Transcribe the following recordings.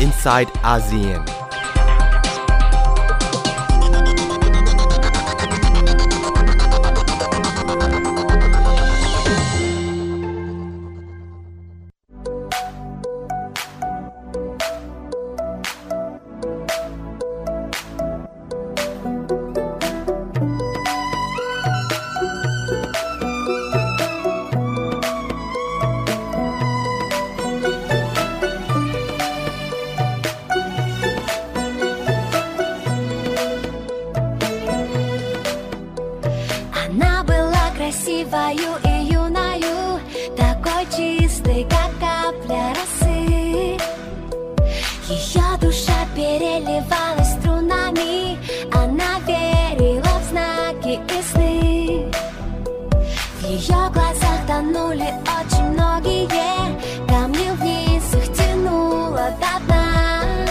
inside ASEAN. Знаки и сны В ее глазах тонули очень многие. Камни вниз их тянуло до дна.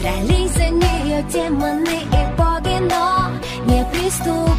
Дрались за нее демоны и боги, но неприступной осталась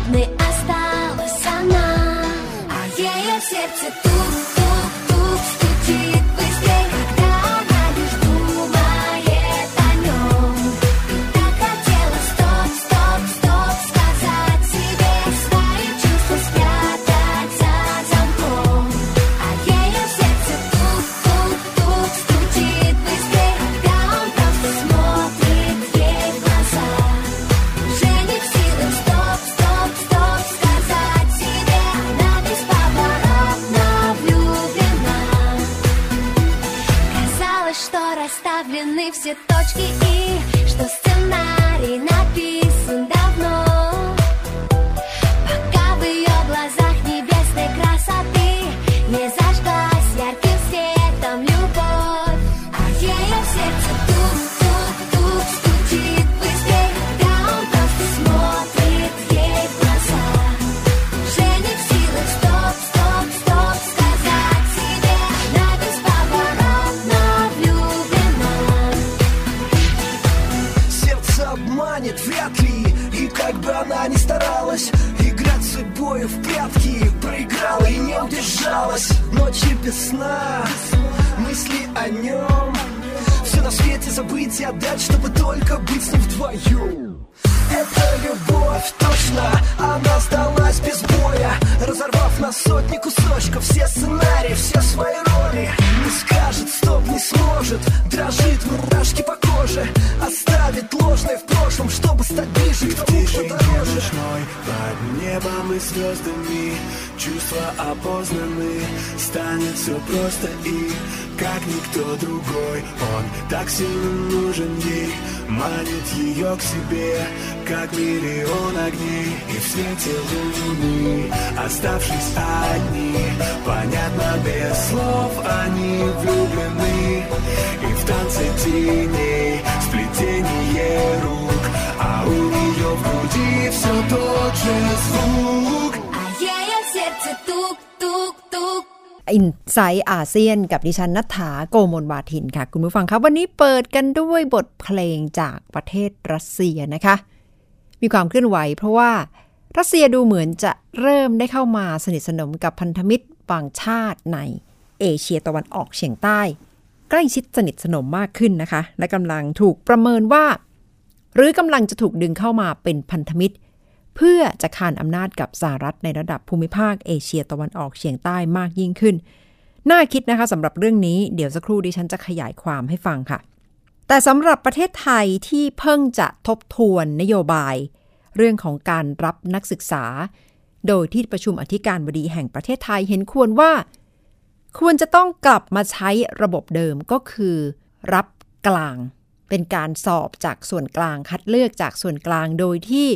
и что сценарий написан и звездами Чувства опознаны Станет все просто и Как никто другой. Он так сильно нужен ей Манит ее к себе Как миллион огней. И в свете луны Оставшись одни Понятно без слов Они влюблены. И в танце теней Сплетение рук А у нее в груди все тот же звук А ее сердце тук-тук-тук อินไซต์อาเซียนกับดิฉันนัฐธาโกโมลวาทินค่ะ คุณผู้ฟังครับวันนี้เปิดกันด้วยบทเพลงจากประเทศรัสเซียนะคะ มีความเคลื่อนไหวเพราะว่ารัสเซียดูเหมือนจะเริ่มได้เข้ามาสนิทสนมกับพันธมิตรบางชาติในเอเชียตะวันออกเฉียงใต้ ใกล้ชิดสนิทสนมมากขึ้นนะคะ และกำลังถูกประเมินว่า หรือกำลังจะถูกดึงเข้ามาเป็นพันธมิตร เพื่อจะคานอำนาจกับสหรัฐในระดับภูมิภาคเอเชียตะวันออกเฉียงใต้มากยิ่งขึ้น น่าคิดนะคะสำหรับเรื่องนี้เดี๋ยวสักครู่ดิฉันจะขยายความให้ฟังค่ะ แต่สำหรับประเทศไทยที่เพิ่งจะทบทวนนโยบาย เรื่องของการรับนักศึกษา โดยที่ประชุมอธิการบดีแห่งประเทศไทยเห็นควรว่า ควรจะต้องกลับมาใช้ระบบเดิมก็คือ รับกลาง เป็นการสอบจากส่วนกลางคัดเลือกจากส่วนกลางโดยที่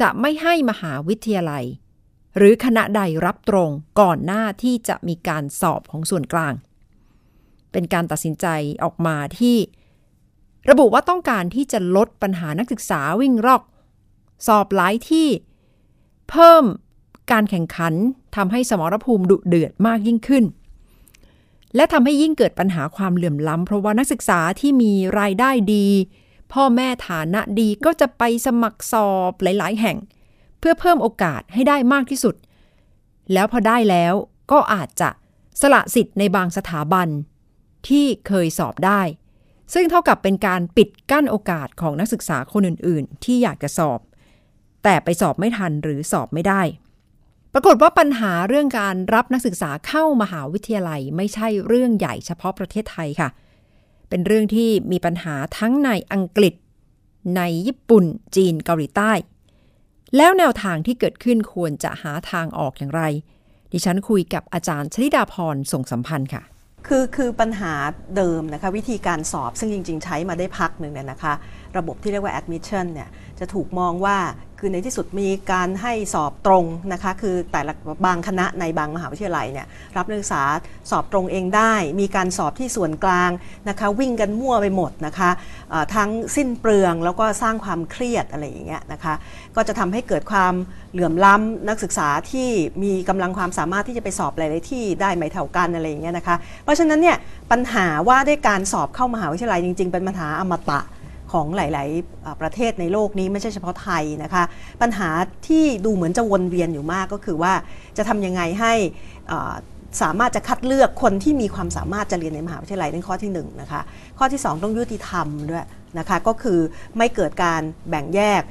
จะไม่ให้มหาวิทยาลัย หรือคณะใดรับตรงก่อนหน้าที่จะมีการสอบของส่วนกลาง เป็นการตัดสินใจออกมาที่ ระบุว่าต้องการที่จะลดปัญหานักศึกษาวิ่งรอก สอบหลายที่ เพิ่มการแข่งขันทำให้สมรภูมิดุเดือดมากยิ่งขึ้น และทำให้ยิ่งเกิดปัญหาความเหลื่อมล้ำเพราะว่านักศึกษาที่มีรายได้ดี พ่อแม่ฐานะดีก็จะไปสมัครสอบหลาย ๆ แห่ง เพื่อเพิ่มโอกาสให้ได้มากที่สุด แล้วพอได้แล้วก็อาจจะสละสิทธิ์ในบางสถาบัน ที่เคยสอบได้ ซึ่งเท่ากับเป็นการปิดกั้นโอกาสของนักศึกษาคนอื่น ๆ ที่อยากจะสอบ แต่ไปสอบไม่ทันหรือสอบไม่ได้ ปรากฏว่าปัญหาเรื่องการรับนักศึกษาเข้ามหาวิทยาลัยไม่ใช่เรื่องใหญ่เฉพาะประเทศไทยค่ะ เป็นเรื่องที่มีปัญหาทั้งในอังกฤษ ในญี่ปุ่น จีนเกาหลีใต้ แล้วแนวทางที่เกิดขึ้นควรจะหาทางออกอย่างไร ดิฉันคุยกับอาจารย์ชลิดาพรส่งสัมพันธ์ค่ะคือคือปัญหาเดิมนะคะวิธีการสอบซึ่งจริง ๆ ใช้มาได้พักหนึ่งเนี่ยนะคะ ระบบที่เรียกว่า admission เนี่ยจะถูกมองว่า คือในที่สุดมีการให้สอบตรงนะคะคือแต่ละบางคณะในบางมหาวิทยาลัยเนี่ยรับนักศึกษาสอบตรงเองได้ มีการสอบที่ส่วนกลางนะคะวิ่งกันมั่วไปหมดนะคะทั้งสิ้นเปลืองแล้วก็สร้างความเครียดอะไรอย่างเงี้ยนะคะก็จะทำให้เกิดความเหลื่อมล้ำนักศึกษาที่มีกำลังความสามารถที่จะไปสอบหลายๆที่ได้ไม่เท่ากันอะไรอย่างเงี้ยนะคะเพราะฉะนั้นเนี่ยปัญหาว่าด้วยการสอบเข้ามหาวิทยาลัยจริง ๆ เป็นปัญหาอมตะ ของหลาย ๆ ประเทศในโลกนี้ไม่ใช่เฉพาะไทยนะคะ ปัญหาที่ดูเหมือนจะวนเวียนอยู่มากก็คือว่าจะทำยังไงให้สามารถจะคัดเลือกคนที่มีความสามารถจะเรียนในมหาวิทยาลัยนั่นข้อที่1นงนะคะข้อที่ 2 ต้องยุติธรรมด้วยนะคะก็คือไม่เกิดการแบ่งแยก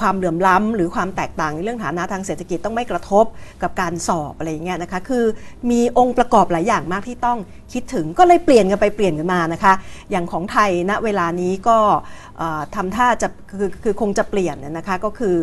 ความเหลื่อมล้ำหรือความแตกต่างในเรื่องฐานะทางเศรษฐกิจต้องไม่กระทบกับการสอบอะไรอย่างเงี้ยนะคะคือมีองค์ประกอบหลายอย่างมากที่ต้องคิดถึงก็เลยเปลี่ยนกันไปเปลี่ยนกันมานะคะ อย่างของไทยณเวลานี้ก็ทำทำท่าจะคือคือคงจะเปลี่ยนนะคะก็คือ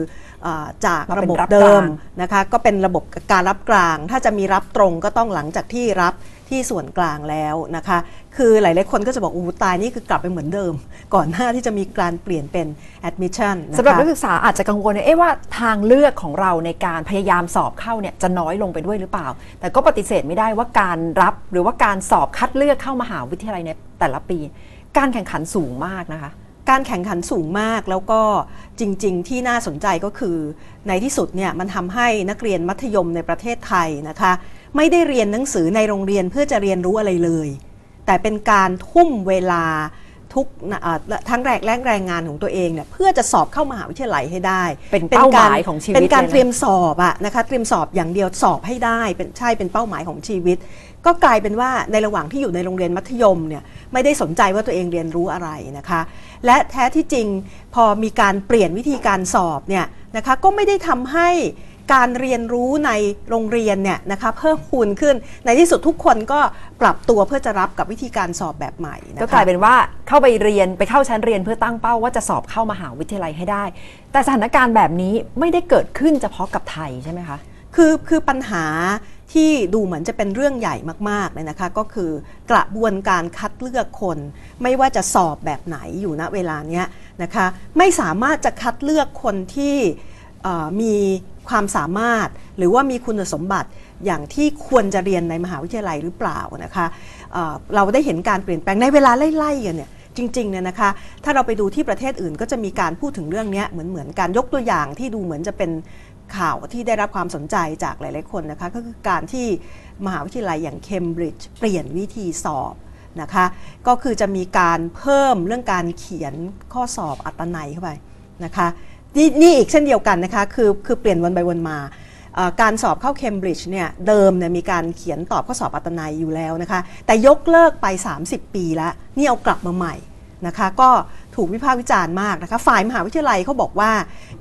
จากมาเป็นระบบรับเดิกลามงนะคะก็เป็นระบบการรับกลาง ถ้าจะมีรับตรงก็ต้องหลังจากที่รับที่ส่วนกลางแล้วนะคะ คือหลาย ๆ คนก็จะบอกอู้ตายนี่คือกลับไปเหมือนเดิม ก่อนหน้าที่จะมีการเปลี่ยนเป็น admission นะคะสำหรับนักศึกษาอาจจะกังวลว่าเอ๊ะว่าทางเลือกของเราในการพยายามสอบเข้าเนี่ยจะน้อยลงไปด้วยหรือเปล่า แต่ก็ปฏิเสธไม่ได้ว่าการรับหรือว่าการสอบคัดเลือกเข้ามหาวิทยาลัยในแต่ละปี การแข่งขันสูงมากนะคะ การแข่งขันสูงมากแล้วก็จริง ๆ ที่น่าสนใจก็คือ ในที่สุดเนี่ยมันทำให้นักเรียนมัธยมในประเทศไทยนะคะ ไม่ได้เรียนหนังสือในโรงเรียนเพื่อจะเรียนรู้อะไรเลย แต่เป็นการทุ่มเวลา ทุกเอ่อทั้งแรงแรงแรงงานของตัวเองเนี่ยเพื่อจะสอบเข้ามหาวิทยาลัยให้ได้ เป็นเป้าหมายของชีวิตเป็นการเลยนะเตรียมสอบอะนะคะเตรียมสอบอย่างเดียวสอบให้ได้เป็นใช่เป็นเป้าหมายของชีวิต ก็กลายเป็นว่าในระหว่างที่อยู่ในโรงเรียนมัธยมเนี่ยไม่ได้สนใจว่าตัวเองเรียนรู้อะไรนะคะ และแท้ที่จริงพอมีการเปลี่ยนวิธีการสอบเนี่ยนะคะก็ไม่ได้ทำให้ การเรียนรู้ในโรงเรียนเนี่ยนะคะเพิ่มพูนขึ้น ในที่สุดทุกคนก็ปรับตัวเพื่อจะรับกับวิธีการสอบแบบใหม่นะคะก็กลายเป็นว่าเข้าไปเรียนไปเข้าชั้นเรียนเพื่อตั้งเป้าว่าจะสอบเข้ามหาวิทยาลัยให้ได้ แต่สถานการณ์แบบนี้ไม่ได้เกิดขึ้นเฉพาะกับไทยใช่ไหมคะคือคือปัญหาที่ดูเหมือนจะเป็นเรื่องใหญ่มากๆเลยนะคะ ก็คือกระบวนการคัดเลือกคน ไม่ว่าจะสอบแบบไหนอยู่ณเวลาเนี้ยนะคะ ไม่สามารถจะคัดเลือกคนที่เอ่อมี ความสามารถ หรือว่ามีคุณสมบัติอย่างที่ควรจะเรียนในมหาวิทยาลัยหรือเปล่านะคะเเราได้เห็นการเปลี่ยนแปลงในเวลาไล่ๆกันเนี่ยจริงๆเนี่ยนะคะ ถ้าเราไปดูที่ประเทศอื่นก็จะมีการพูดถึงเรื่องนี้เหมือนเหมือนการยกตัวอย่างที่ดูเหมือนจะเป็นข่าวที่ได้รับความสนใจจากหลายๆคนนะคะ ก็คือการที่มหาวิทยาลัยอย่างเคมบริดจ์เปลี่ยนวิธีสอบนะคะ ก็คือจะมีการเพิ่มเรื่องการเขียนข้อสอบอัตนัยเข้าไปนะคะ นี่นี่อีกเช่นเดียวกันนะคะคือคือเปลี่ยนวันไปวันมาการสอบเข้าเคมบริดจ์เนี่ยเดิมเนี่ยมีการเขียนตอบข้อสอบอัตนัยอยู่แล้วนะคะ แต่ยกเลิกไป 30 ปีแล้ว นี่เอากลับมาใหม่ นะคะก็ถูกวิพากษ์วิจารณ์มากนะคะฝ่ายมหาวิทยาลัยเขาบอกว่า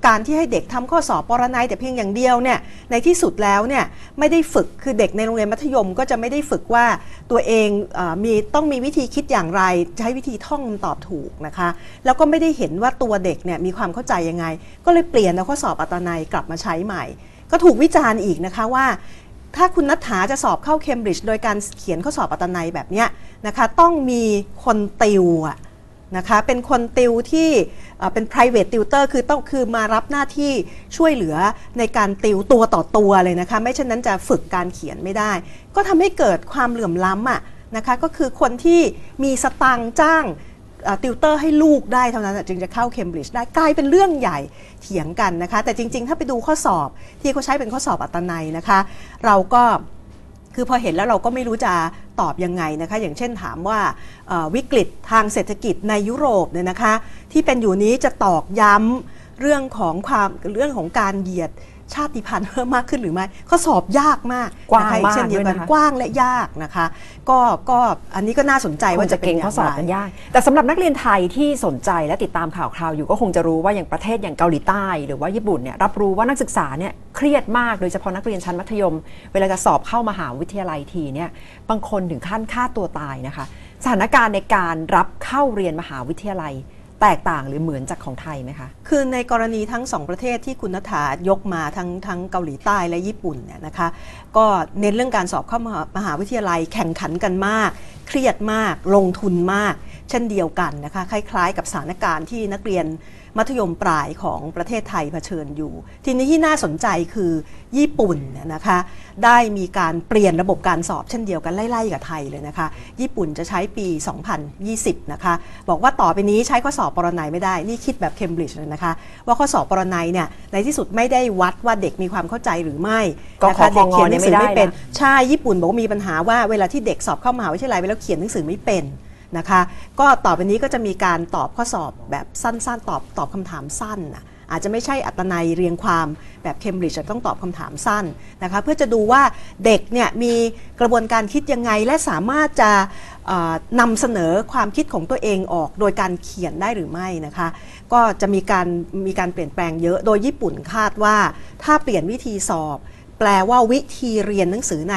การที่ให้เด็กทำข้อสอบปรนัยแต่เพียงอย่างเดียวเนี่ยในที่สุดแล้วเนี่ยไม่ได้ฝึกคือเด็กในโรงเรียนมัธยม ก็จะไม่ได้ฝึกว่าตัวเองอมีต้องมีวิธีคิดอย่างไร ใช้วิธีท่องคำตอบถูกนะคะแล้วก็ไม่ได้เห็นว่าตัวเด็กเนี่ยมีความเข้าใจยังไง ก็เลยเปลี่ยนเอาข้อสอบอัตนัยกลับมาใช้ใหม่ ก็ถูกวิจารณ์อีกนะคะว่าถ้าคุณนัทธาจะสอบเข้าเคมบริดจ์โดยการเขียนข้อสอบอัตนัยแบบเนี้ยนะคะ ต้องมีคนติวอะ นะคะเป็นคนติวที่เป็น private tutor คือต้องคือมารับหน้าที่ช่วยเหลือในการติวตัวต่อตัวเลยนะคะ ไม่เช่นนั้นจะฝึกการเขียนไม่ได้ ก็ทำให้เกิดความเหลื่อมล้ำอะนะคะก็คือคนที่มีสตังจ้างติวเตอร์ให้ลูกได้เท่านั้นจึงจะเข้าเคมบริดจ์ได้กลายเป็นเรื่องใหญ่เถียงกันนะคะ แต่จริง ๆ ถ้าไปดูข้อสอบที่เขาใช้เป็นข้อสอบอัตนัยนะคะ เราก็ คือพอเห็นแล้วเราก็ไม่รู้จะตอบยังไงนะคะ อย่างเช่นถามว่าวิกฤตทางเศรษฐกิจในยุโรปเนี่ยนะคะ ที่เป็นอยู่นี้จะตอกย้ำเรื่องของความเรื่องของการเหยียด ชาติพันธุ์เพิ่มมากขึ้นหรือไม่ข้อสอบยากมากกว้างนะคะมากเช่นเดียวกันด้วยนะคะกว้างและยากนะคะ ก็ก็อันนี้ก็น่าสนใจคว่านจะจะเป็เก่นงอย่าข้องสอบไรกันยาก แต่สำหรับนักเรียนไทยที่สนใจและติดตามข่าวคราวอยู่ก็คงจะรู้ว่าอย่างประเทศอย่างเกาหลีใต้ หรือว่าญี่ปุ่นเนี่ยรับรู้ว่านักศึกษาเนี่ยเครียดมากโดยเฉพาะนักเรียนชั้นมัธยม เวลาจะสอบเข้ามหาวิทยาลัยทีเนี่ยบางคนถึงขั้นฆ่าตัวตายนะคะ สถานการณ์ในการรับเข้าเรียนมหาวิทยาลัย แตกต่างหรือเหมือนจากของไทยไหมคะ คือในกรณีทั้งสองประเทศที่คุณนัฐายกมาทั้งทั้งเกาหลีใต้และญี่ปุ่นเนี่ยนะคะก็เน้นเรื่องการสอบเข้ามามหาวิทยาลัยแข่งขันกันมาก เครียดมาก ลงทุนมาก เช่นเดียวกันนะคะคล้ายๆ กับสถานการณ์ที่นักเรียน มัธยมปลายของประเทศไทยเผชิญอยู่ ทีนี้ที่น่าสนใจคือญี่ปุ่นเนี่ยนะคะได้มีการเปลี่ยนระบบการสอบเช่นเดียวกันไล่ๆกับไทยเลยนะคะ ญี่ปุ่นจะใช้ปี 2020 นะคะ บอกว่าต่อไปนี้ใช้ข้อสอบปรนัยไม่ได้ นี่คิดแบบเคมบริดจ์เลยนะคะ ว่าข้อสอบปรนัยเนี่ยในที่สุดไม่ได้วัดว่าเด็กมีความเข้าใจหรือไม่ก็นะขอคะเด็กเขียนหนังสือเนี่ยไม่ไม่ได้เป็นนะใช่ญี่ปุ่นบอกว่ามีปัญหาว่าเวลาที่เด็กสอบเข้ามหาวิทยาลัยไปแล้วเขียนหนังสือไม่เป็น นะคะ ก็ต่อไปนี้ก็จะมีการตอบข้อสอบแบบสั้นๆ ตอบตอบคำถามสั้นนะอาจจะไม่ใช่อัตนัยเรียงความแบบเคมบริดจ์จะต้องตอบคำถามสั้นนะคะ เพื่อจะดูว่าเด็กเนี่ยมีกระบวนการคิดยังไง และสามารถจะนำเสนอความคิดของตัวเองออก โดยการเขียนได้หรือไม่นะคะ ก็จะมีการมีการเปลี่ยนแปลงเยอะโดยญี่ปุ่นคาดว่า ถ้าเปลี่ยนวิธีสอบ แปลว่าวิธีเรียนหนังสือใน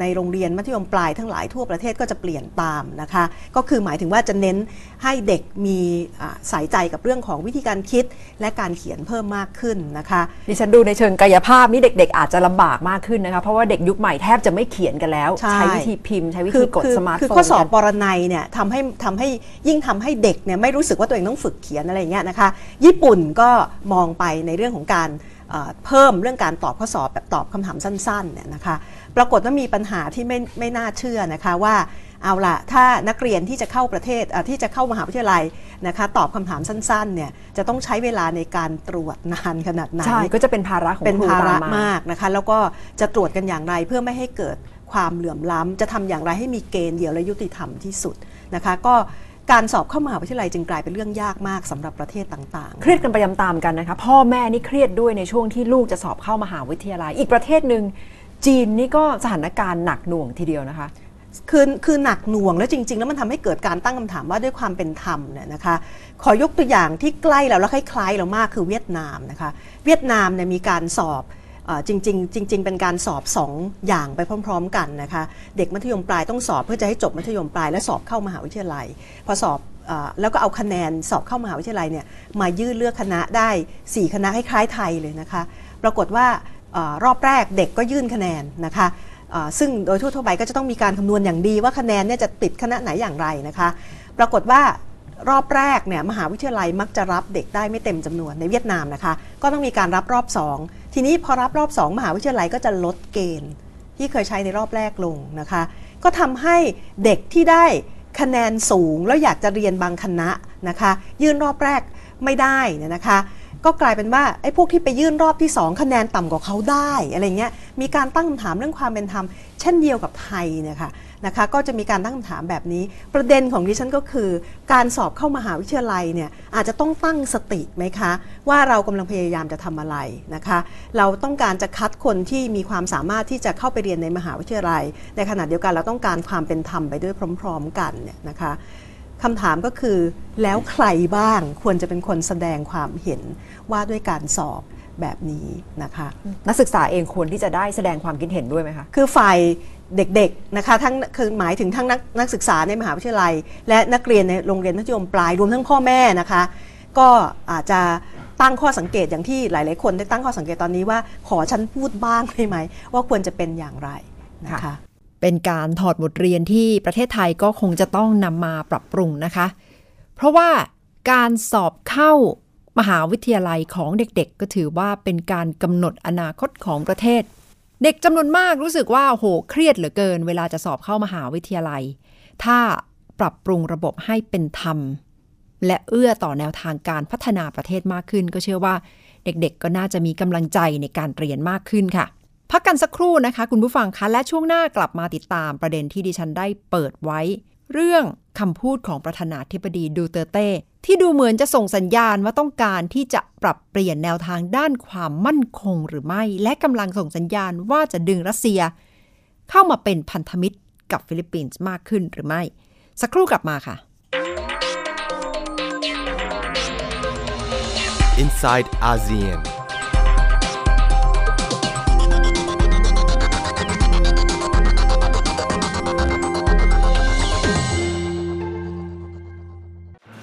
ในโรงเรียนมัธยมปลายทั้งหลายทั่วประเทศก็จะเปลี่ยนตามนะคะ ก็คือหมายถึงว่าจะเน้นให้เด็กมีอ่าสายใจกับเรื่องของวิธีการคิดและการเขียนเพิ่มมากขึ้นนะคะ ดิฉันดูในเชิงกายภาพนี่เด็ก ๆ อาจจะลำบากมากขึ้นนะคะเพราะว่าเด็กยุคใหม่แทบจะไม่เขียนกันแล้ว ใช่วิธีพิมพ์ใช้วิคืธีกดคือสมาร์ทคือโฟนข้อสอบกันปรนัยเนี่ยทำให้ทำให้ยิ่งทำให้เด็กเนี่ยไม่รู้สึกว่าตัวเองต้องฝึกเขียนอะไรอย่างเงี้ยนะคะ ญี่ปุ่นก็มองไปในเรื่องของการ เอ่อเพิ่มเรื่องการตอบข้อสอบแบบตอบคำถามสั้นๆเนี่ยนะคะปรากฏว่ามีปัญหาที่ไม่ไม่น่าเชื่อนะคะว่าเอาละถ้านักเรียนที่จะเข้าประเทศเอ่อที่จะเข้ามหาวิทยาลัยนะคะตอบคำถามสั้นๆเนี่ยจะต้องใช้เวลาในการตรวจนานขนาดไหนใช่ก็จะเป็นภาระของเป็นครูภาระตามมากนะคะแล้วก็จะตรวจกันอย่างไรเพื่อไม่ให้เกิดความเหลื่อมล้ำจะทำอย่างไรให้มีเกณฑ์เดียวและยุติธรรมที่สุดนะคะก็ การสอบเข้ามหาวิทยาลัยจึงกลายเป็นเรื่องยากมากสำหรับประเทศต่างๆ เครียดกันไปตามๆกันนะคะพ่อแม่นี่เครียดด้วยในช่วงที่ลูกจะสอบเข้ามหาวิทยาลัย อีกประเทศหนึ่งจีนนี่ก็สถานการณ์หนักหน่วงทีเดียวนะคะคือคือหนักหน่วงแล้วจริง ๆ แล้วมันทำให้เกิดการตั้งคำถามว่าด้วยความเป็นธรรมเนี่ยนะคะขอยกตัวอย่างที่ใกล้เราแล้วคล้ายๆเรามากคือเวียดนามนะคะ เวียดนามเนี่ยมีการสอบเอ่อ จริงๆจริง ๆ เป็นการสอบ 2 อย่างไปพร้อม ๆ กันนะคะเด็กมัธยมปลายต้องสอบเพื่อจะให้จบมัธยมปลายและสอบเข้ามหาวิทยาลัย พอสอบแล้วก็เอาคะแนนสอบเข้ามหาวิทยาลัยเนี่ยมายื่นเลือกคณะได้ 4 คณะคล้ายๆไทยเลยนะคะปรากฏว่าอรอบแรกเด็กก็ยื่นคะแนนนะคะซึ่งโดยทั่วๆไปก็จะต้องมีการคำนวณอย่างดีว่าคะแนนเนี่ยจะติดคณะไหนอย่างไรนะคะ ปรากฏว่ารอบแรกเนี่ยมหาวิทยาลัยมักจะรับเด็กได้ไม่เต็มจำนวนในเวียดนามนะคะ ก็ต้องมีการรับรอบ 2 ทีนี้พอรับรอบ 2 มหาวิทยาลัยก็จะลดเกณฑ์ที่เคยใช้ในรอบแรกลงนะคะ ก็ทำให้เด็กที่ได้คะแนนสูงแล้วอยากจะเรียนบางคณะนะคะ ยื่นรอบแรกไม่ได้เนี่ยนะคะ ก็กลายเป็นว่าไอ้พวกที่ไปยื่นรอบที่ 2 คะแนนต่ำกว่าเขาได้อะไรเงี้ยมีการตั้งคำถามเรื่องความเป็นธรรมเช่นเดียวกับไทยเนี่ยค่ะ นะคะก็จะมีการตั้งคำถามแบบนี้ ประเด็นของดิฉันก็คือ การสอบเข้ามหาวิทยาลัยเนี่ยอาจจะต้องตั้งสติไหมคะ ว่าเรากำลังพยายามจะทำอะไรนะคะ เราต้องการจะคัดคนที่มีความสามารถที่จะเข้าไปเรียนในมหาวิทยาลัย ในขณะเดียวกันเราต้องการความเป็นธรรมไปด้วยพร้อม ๆ กันเนี่ยนะคะคำถามก็คือแล้วใครบ้างควรจะเป็นคนแสดงความเห็นว่าด้วยการสอบแบบนี้นะคะ นักศึกษาเองควรที่จะได้แสดงความคิดเห็นด้วยไหมคะ คือฝ่าย เด็กๆนะคะทั้งคือหมายถึงทั้งนักนักศึกษาในมหาวิทยาลัย และนักเรียนในโรงเรียนมัธยมปลายรวมทั้งพ่อแม่นะคะ ก็อาจจะตั้งข้อสังเกตอย่างที่หลาย ๆ คนได้ตั้งข้อสังเกตตอนนี้ว่า ขอฉันพูดบ้างได้ไหม ว่าควรจะเป็นอย่างไรนะคะค่ะเป็นการถอดบทเรียนที่ประเทศไทยก็คงจะต้องนำมาปรับปรุงนะคะ เพราะว่าการสอบเข้ามหาวิทยาลัยของเด็กๆ ก็ถือว่าเป็นการกำหนดอนาคตของประเทศ เด็กจำนวนมากรู้สึกว่าโหเครียดเหลือเกิน เวลาจะสอบเข้ามหาวิทยาลัย ถ้าปรับปรุงระบบให้เป็นธรรม และเอื้อต่อแนวทางการพัฒนาประเทศมากขึ้น ก็เชื่อว่าเด็กๆ ก็น่าจะมีกำลังใจในการเรียนมากขึ้นค่ะ พักกันสักครู่นะคะ คุณผู้ฟังคะและช่วงหน้ากลับมาติดตามประเด็นที่ดิฉันได้เปิดไว้ เรื่องคำพูดของประธานาธิบดีดูเตอร์เต้ ที่ดูเหมือนจะส่งสัญญาณว่าต้องการที่จะปรับเปลี่ยนแนวทางด้านความมั่นคงหรือไม่ และกำลังส่งสัญญาณว่าจะดึงรัสเซีย เข้ามาเป็นพันธมิตรกับฟิลิปปินส์มากขึ้นหรือไม่ สักครู่กลับมาค่ะ inside ASEAN.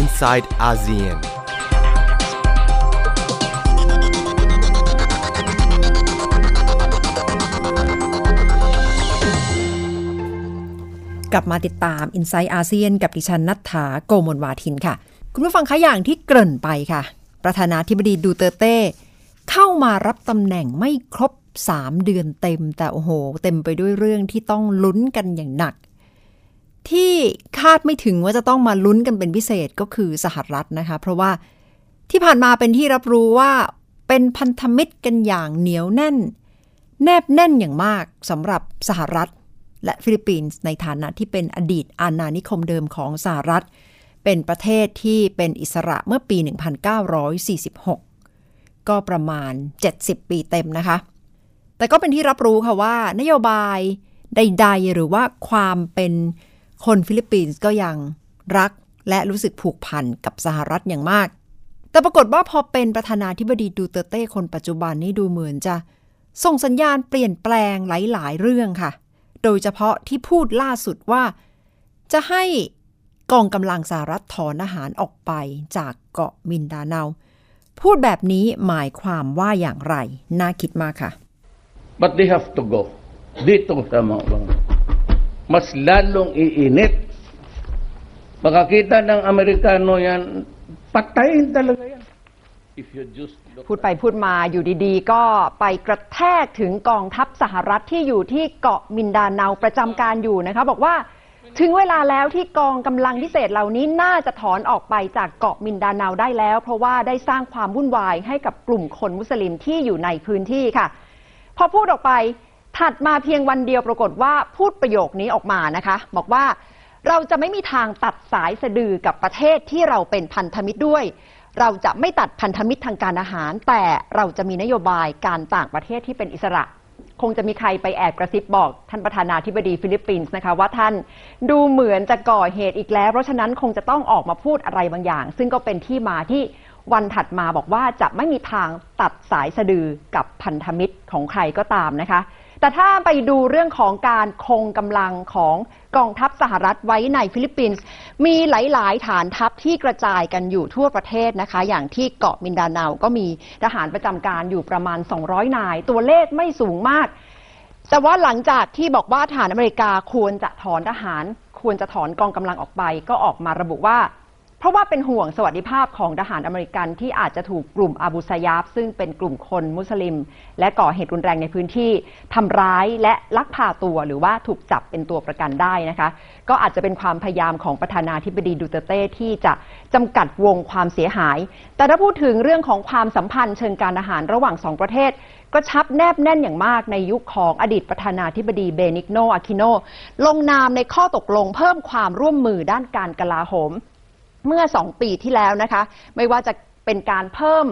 inside ASEAN. กลับมาติดตาม i n s i ซต์อาเซียนกับดิฉันนัทธาโกมลวาทินค่ะ คุณผู้ฟังคะอย่างที่เกริ่นไปค่ะ ประธานาธิบดีดูเตเต้ เข้ามารับตำแหน่งไม่ครบ 3 เดือนเต็ม แต่โอ้โห เต็มไปด้วยเรื่องที่ต้องลุ้นกันอย่างหนัก ที่คาดไม่ถึงว่าจะต้องมาลุ้นกันเป็นพิเศษก็คือสหรัฐนะคะ เพราะว่าที่ผ่านมาเป็นที่รับรู้ว่าเป็นพันธมิตรกันอย่างเหนียวแน่น แนบแน่นอย่างมากสำหรับสหรัฐ และฟิลิปปินส์ในฐานะที่เป็นอดีตอาณานิคมเดิมของสหรัฐ เป็นประเทศที่เป็นอิสระเมื่อปี 1946 ก็ประมาณ 70 ปีเต็มนะคะ แต่ก็เป็นที่รับรู้ค่ะว่า นโยบายใด ๆ หรือว่าความเป็น คนฟิลิปปินส์ก็ยังรักและรู้สึกผูกพันกับสหรัฐอย่างมาก แต่ปรากฏว่าพอเป็นประธานาธิบดีดูเตร์เต้คนปัจจุบันนี่ดูเหมือนจะ ส่งสัญญาณเปลี่ยนแปลงหลาย ๆ เรื่องค่ะ โดยเฉพาะที่พูดล่าสุดว่า จะให้กองกำลังสหรัฐถอนอาหารออกไปจากเกาะมินดาเนา พูดแบบนี้หมายความว่าอย่างไร น่าคิดมากค่ะ But they have to go. Dito sa mga bang. Mas lalong iinit. Makakita ng Amerikano yan, patayin talaga yan. If you just พูดไปพูดมาอยู่ดีๆ ก็ไปกระแทกถึงกองทัพสหรัฐที่อยู่ที่เกาะมินดาเนาประจำการอยู่นะคะ บอกว่าถึงเวลาแล้วที่กองกำลังพิเศษเหล่านี้น่าจะถอนออกไปจากเกาะมินดาเนาได้แล้ว เพราะว่าได้สร้างความวุ่นวายให้กับกลุ่มคนมุสลิมที่อยู่ในพื้นที่ค่ะ พอพูดออกไป ถัดมาเพียงวันเดียวปรากฏว่าพูดประโยคนี้ออกมานะคะ บอกว่าเราจะไม่มีทางตัดสายสะดือกับประเทศที่เราเป็นพันธมิตรด้วย เราจะไม่ตัดพันธมิตรทางการทหาร แต่เราจะมีนโยบายการต่างประเทศที่เป็นอิสระ คงจะมีใครไปแอบกระซิบบอกท่านประธานาธิบดีฟิลิปปินส์นะคะว่าท่านดูเหมือนจะก่อเหตุอีกแล้ว เพราะฉะนั้นคงจะต้องออกมาพูดอะไรบางอย่าง ซึ่งก็เป็นที่มาที่วันถัดมาบอกว่าจะไม่มีทางตัดสายสะดือกับพันธมิตรของใครก็ตามนะคะ แต่ถ้าไปดูเรื่องของการคงกำลังของกองทัพสหรัฐไว้ในฟิลิปปินส์มีหลาย ๆ ฐานทัพที่กระจายกันอยู่ทั่วประเทศนะคะ อย่างที่เกาะมินดาเนาก็มีทหารประจำการอยู่ประมาณ 200 นาย ตัวเลขไม่สูงมาก แต่ว่าหลังจากที่บอกว่าทหารอเมริกาควรจะถอนทหาร ควรจะถอนกองกำลังออกไป ก็ออกมาระบุว่า เพราะว่าเป็นห่วงสวัสดิภาพของทหารอเมริกันที่อาจจะถูกกลุ่มอาบูซายาบซึ่งเป็นกลุ่มคนมุสลิม และก่อเหตุรุนแรงในพื้นที่ทำร้ายและลักพาตัวหรือว่าถูกจับเป็นตัวประกันได้นะคะ ก็อาจจะเป็นความพยายามของประธานาธิบดีดูเตร์เต้ที่จะจำกัดวงความเสียหาย แต่ถ้าพูดถึงเรื่องของความสัมพันธ์เชิงการทหารระหว่างสองประเทศ กระชับแนบแน่นอย่างมากในยุคของอดีตประธานาธิบดีเบนิกโนอาคิโนลงนามในข้อตกลงเพิ่มความร่วมมือด้านการกลาโหม เมื่อ 2 ปีที่แล้วนะคะ ไม่ว่าจะเป็นการเพิ่ม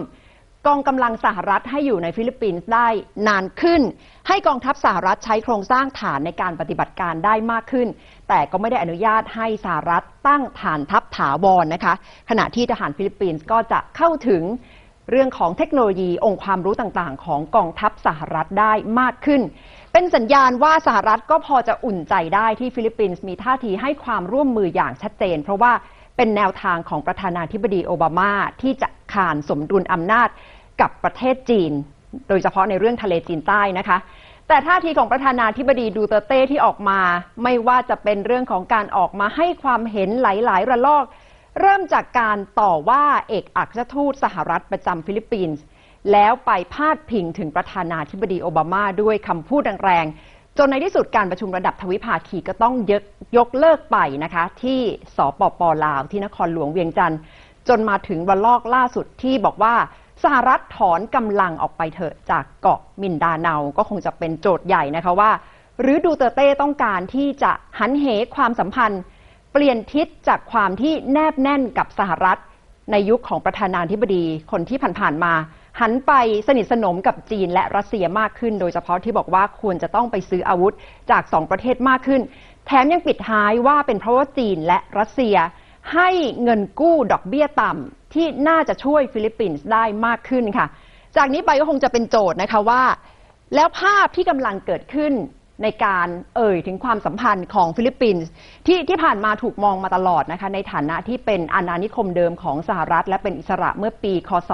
กองกำลังสหรัฐให้อยู่ในฟิลิปปินส์ได้นานขึ้น ให้กองทัพสหรัฐใช้โครงสร้างฐานในการปฏิบัติการได้มากขึ้น แต่ก็ไม่ได้อนุญาตให้สหรัฐตั้งฐานทัพถาวรนะคะ ขณะที่ทหารฟิลิปปินส์ก็จะเข้าถึงเรื่องของเทคโนโลยีองค์ความรู้ต่างๆ ของกองทัพสหรัฐได้มากขึ้น เป็นสัญญาณว่าสหรัฐก็พอจะอุ่นใจได้ที่ฟิลิปปินส์มีท่าทีให้ความร่วมมืออย่างชัดเจน เพราะว่า เป็นแนวทางของประธานาธิบดีโอบามาที่จะคานสมดุลอำนาจกับประเทศจีน โดยเฉพาะในเรื่องทะเลจีนใต้นะคะ แต่ท่าทีของประธานาธิบดีดูเตร์เต้ที่ออกมา ไม่ว่าจะเป็นเรื่องของการออกมาให้ความเห็นหลาย ๆ ระลอก เริ่มจากการต่อว่าเอกอัคราชทูตสหรัฐประจำฟิลิปปินส์แล้วไปพาดพิงถึงประธานาธิบดีโอบามาด้วยคำพูดแรงๆ จนในที่สุดการประชุมระดับทวิภาคีก็ต้องยกยกเลิกไปนะคะ ที่สปป.ลาวที่นครหลวงเวียงจันทน์จนมาถึงวันลอกล่าสุดที่บอกว่าสหรัฐถอนกำลังออกไปเถอะจากเกาะมินดาเนาก็คงจะเป็นโจทย์ใหญ่นะคะว่า หรือดูเตเต้ต้องการที่จะหันเหความสัมพันธ์ เปลี่ยนทิศจากความที่แนบแน่นกับสหรัฐ ในยุคของประธานาธิบดีคนที่ผ่านๆมา หันไปสนิทสนมกับจีนและรัสเซียมากขึ้น โดยเฉพาะที่บอกว่าควรจะต้องไปซื้ออาวุธจากสองประเทศมากขึ้น แถมยังปิดท้ายว่าเป็นเพราะว่าจีนและรัสเซีย ให้เงินกู้ดอกเบี้ยต่ำที่น่าจะช่วยฟิลิปปินส์ได้มากขึ้นค่ะ จากนี้ไปก็คงจะเป็นโจทย์นะคะว่า แล้วภาพที่กำลังเกิดขึ้น ในการเอ่ยถึงความสัมพันธ์ของฟิลิปปินส์ที่ที่ผ่านมาถูกมองมาตลอดนะคะในฐานะที่เป็นอาณานิคมเดิมของสหรัฐ และเป็นอิสระเมื่อปี ค.ศ.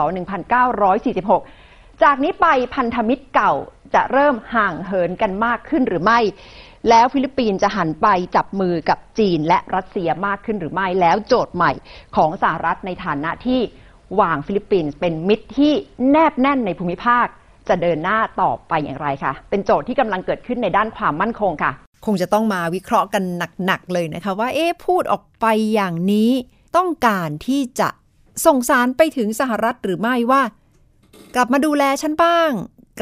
1946 จากนี้ไปพันธมิตรเก่าจะเริ่มห่างเหินกันมากขึ้นหรือไม่ แล้วฟิลิปปินส์จะหันไปจับมือกับจีนและรัสเซียมากขึ้นหรือไม่ แล้วโจทย์ใหม่ของสหรัฐในฐานะที่วางฟิลิปปินส์เป็นมิตรที่แนบแน่นในภูมิภาค จะเดินหน้าต่อไปอย่างไรคะเป็นโจทย์ที่กำลังเกิดขึ้นในด้านความมั่นคงค่ะ คงจะต้องมาวิเคราะห์กันหนักๆเลยนะคะว่าเอ๊ะพูดออกไปอย่างนี้ ต้องการที่จะส่งสารไปถึงสหรัฐหรือไม่ว่า กลับมาดูแลฉันบ้าง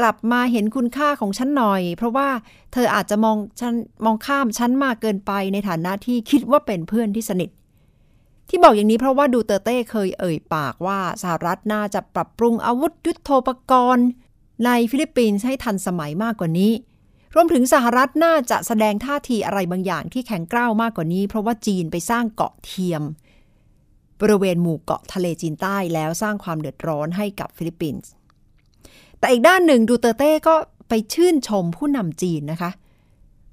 กลับมาเห็นคุณค่าของฉันหน่อย เพราะว่าเธออาจจะมองฉันมองข้ามฉันมากเกินไปในฐานะที่คิดว่าเป็นเพื่อนที่สนิทที่บอกอย่างนี้เพราะว่าดูเตร์เต้เคยเอ่ยปากว่าสหรัฐน่าจะปรับปรุงอาวุธยุโทโธปกรณ์ ในฟิลิปปินส์ให้ทันสมัยมากกว่านี้ รวมถึงสหรัฐน่าจะแสดงท่าทีอะไรบางอย่างที่แข็งกร้าวมากกว่านี้ เพราะว่าจีนไปสร้างเกาะเทียม บริเวณหมู่เกาะทะเลจีนใต้แล้วสร้างความเดือดร้อนให้กับฟิลิปปินส์แต่อีกด้านหนึ่งดูเตอร์เต้ก็ไปชื่นชมผู้นำจีนนะคะ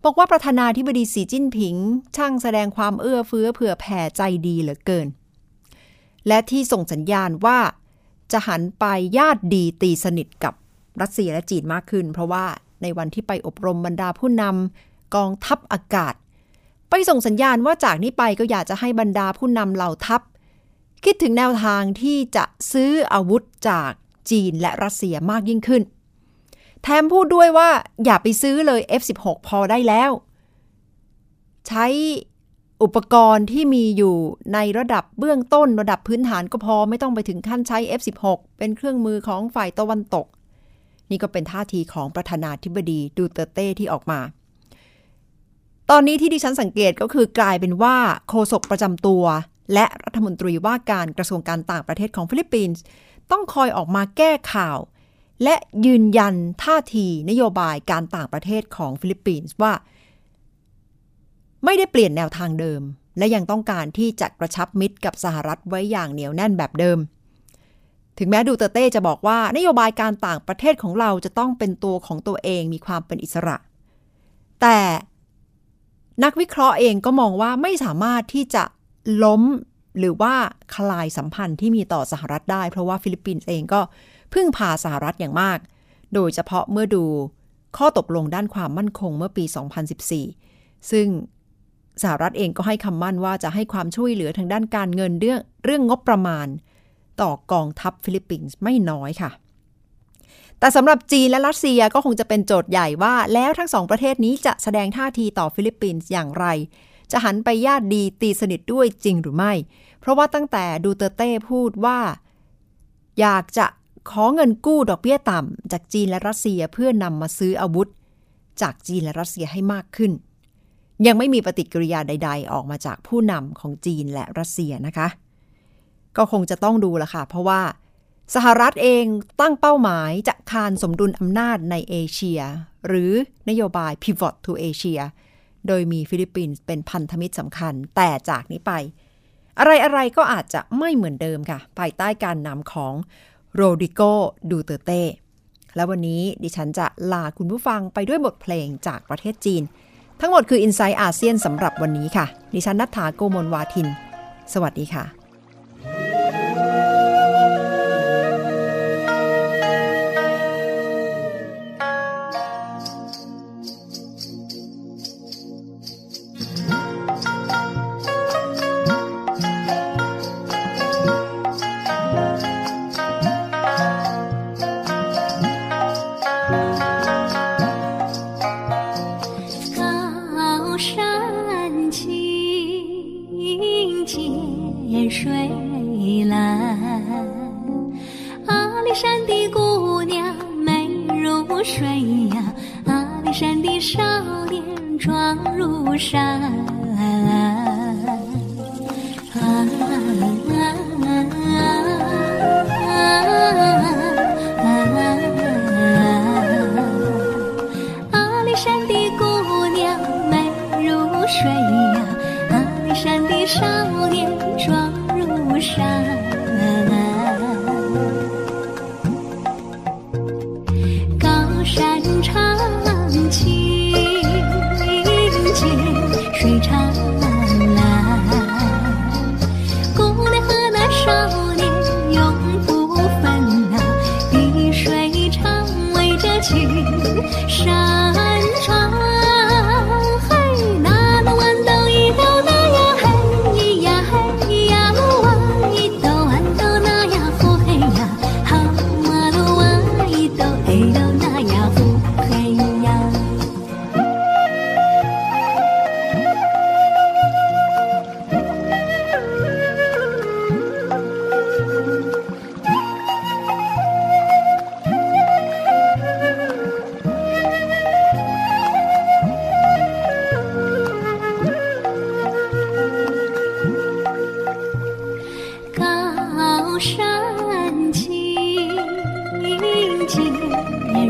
บอกว่าประธานาธิบดีสีจิ้นผิง ช่างแสดงความเอื้อเฟื้อเผื่อแผ่ใจดีเหลือเกิน และที่ส่งสัญญาณว่า จะหันไปญาติดีตีสนิทกับ รัสเซียและจีนมากขึ้น เพราะว่าในวันที่ไปอบรมบรรดาผู้นำกองทัพอากาศ ไปส่งสัญญาณว่าจากนี้ไปก็อยากจะให้บรรดาผู้นำเหล่าทัพ คิดถึงแนวทางที่จะซื้ออาวุธจากจีนและรัสเซียมากยิ่งขึ้น แถมพูดด้วยว่าอย่าไปซื้อเลย F16 พอได้แล้ว ใช้อุปกรณ์ที่มีอยู่ในระดับเบื้องต้นระดับพื้นฐานก็พอไม่ต้องไปถึงขั้นใช้ F16 เป็นเครื่องมือของฝ่ายตะวันตก นี่ก็เป็นท่าทีของประธานาธิบดีดูเตเต้ที่ออกมา ตอนนี้ที่ดิฉันสังเกตก็คือกลายเป็นว่าโฆษกประจำตัว และรัฐมนตรีว่าการกระทรวงการต่างประเทศของฟิลิปปินส์ต้องคอยออกมาแก้ข่าว และยืนยันท่าทีนโยบายการต่างประเทศของฟิลิปปินส์ว่า ไม่ได้เปลี่ยนแนวทางเดิม และยังต้องการที่จะกระชับมิตรกับสหรัฐไว้อย่างเหนียวแน่นแบบเดิม ถึงแม้ดูเตร์เต้จะบอกว่านโยบายการต่างประเทศของเราจะต้องเป็นตัวของตัวเองมีความเป็นอิสระ แต่นักวิเคราะห์เองก็มองว่าไม่สามารถที่จะล้มหรือว่าคลายสัมพันธ์ที่มีต่อสหรัฐได้ เพราะว่าฟิลิปปินส์เองก็พึ่งพาสหรัฐอย่างมาก โดยเฉพาะเมื่อดูข้อตกลงด้านความมั่นคงเมื่อปี 2014 ซึ่งสหรัฐเองก็ให้คำมั่นว่าจะให้ความช่วยเหลือทางด้านการเงินเรื่องเรื่องงบประมาณ ต่อกองทัพฟิลิปปินส์ไม่น้อยค่ะ แต่สำหรับจีนและรัสเซียก็คงจะเป็นโจทย์ใหญ่ว่า แล้วทั้งสองประเทศนี้จะแสดงท่าทีต่อฟิลิปปินส์อย่างไร จะหันไปญาติดีตีสนิทด้วยจริงหรือไม่ เพราะว่าตั้งแต่ดูเตเต้พูดว่า อยากจะขอเงินกู้ดอกเบี้ยต่ำจากจีนและรัสเซียเพื่อนำมาซื้ออาวุธ จากจีนและรัสเซียให้มากขึ้น ยังไม่มีปฏิกิริยาใด ๆ ออกมาจากผู้นำของจีนและรัสเซียนะคะ ก็คงจะต้องดูละค่ะ เพราะว่าสหรัฐเองตั้งเป้าหมายจะคานสมดุลอำนาจในเอเชีย หรือนโยบาย Pivot to Asia โดยมีฟิลิปปินส์เป็นพันธมิตรสำคัญ แต่จากนี้ไป อะไรๆก็อาจจะไม่เหมือนเดิมค่ะ ภายใต้การนำของโรดิโกดูเตเต้และวันนี้ดิฉันจะลาคุณผู้ฟังไปด้วยบทเพลงจากประเทศจีน ทั้งหมดคือ i n s i ซต์อาเซียนสำหรับวันนี้ค่ะ ดิฉันนัฐาโกโมลวาทิน สวัสดีค่ะ「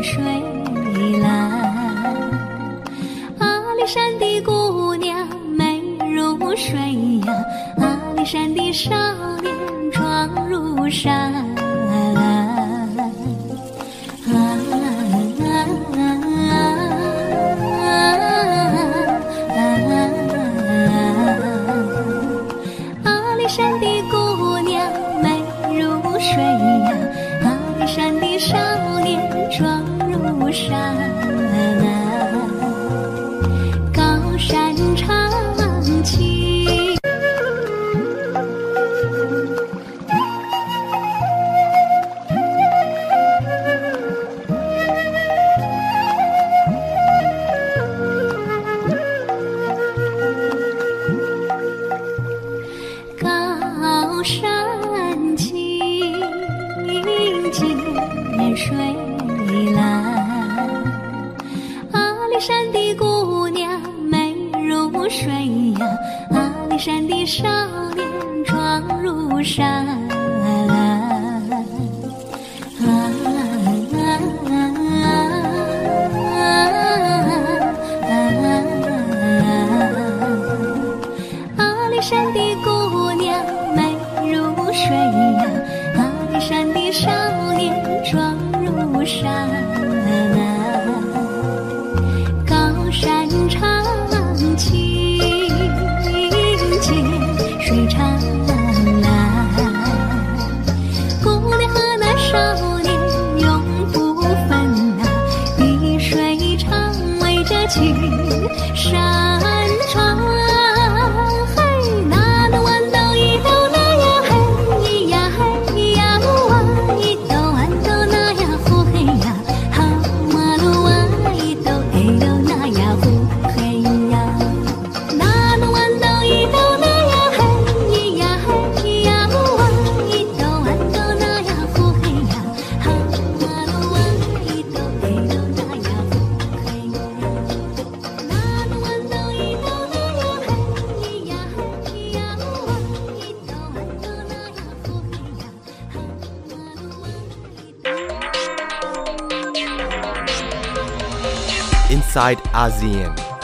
水蓝。阿里山的姑娘美如水呀阿里山的少年壮如山。山青青，涧水蓝，阿里山的姑娘美如水呀，阿里山的少年壮如山。side.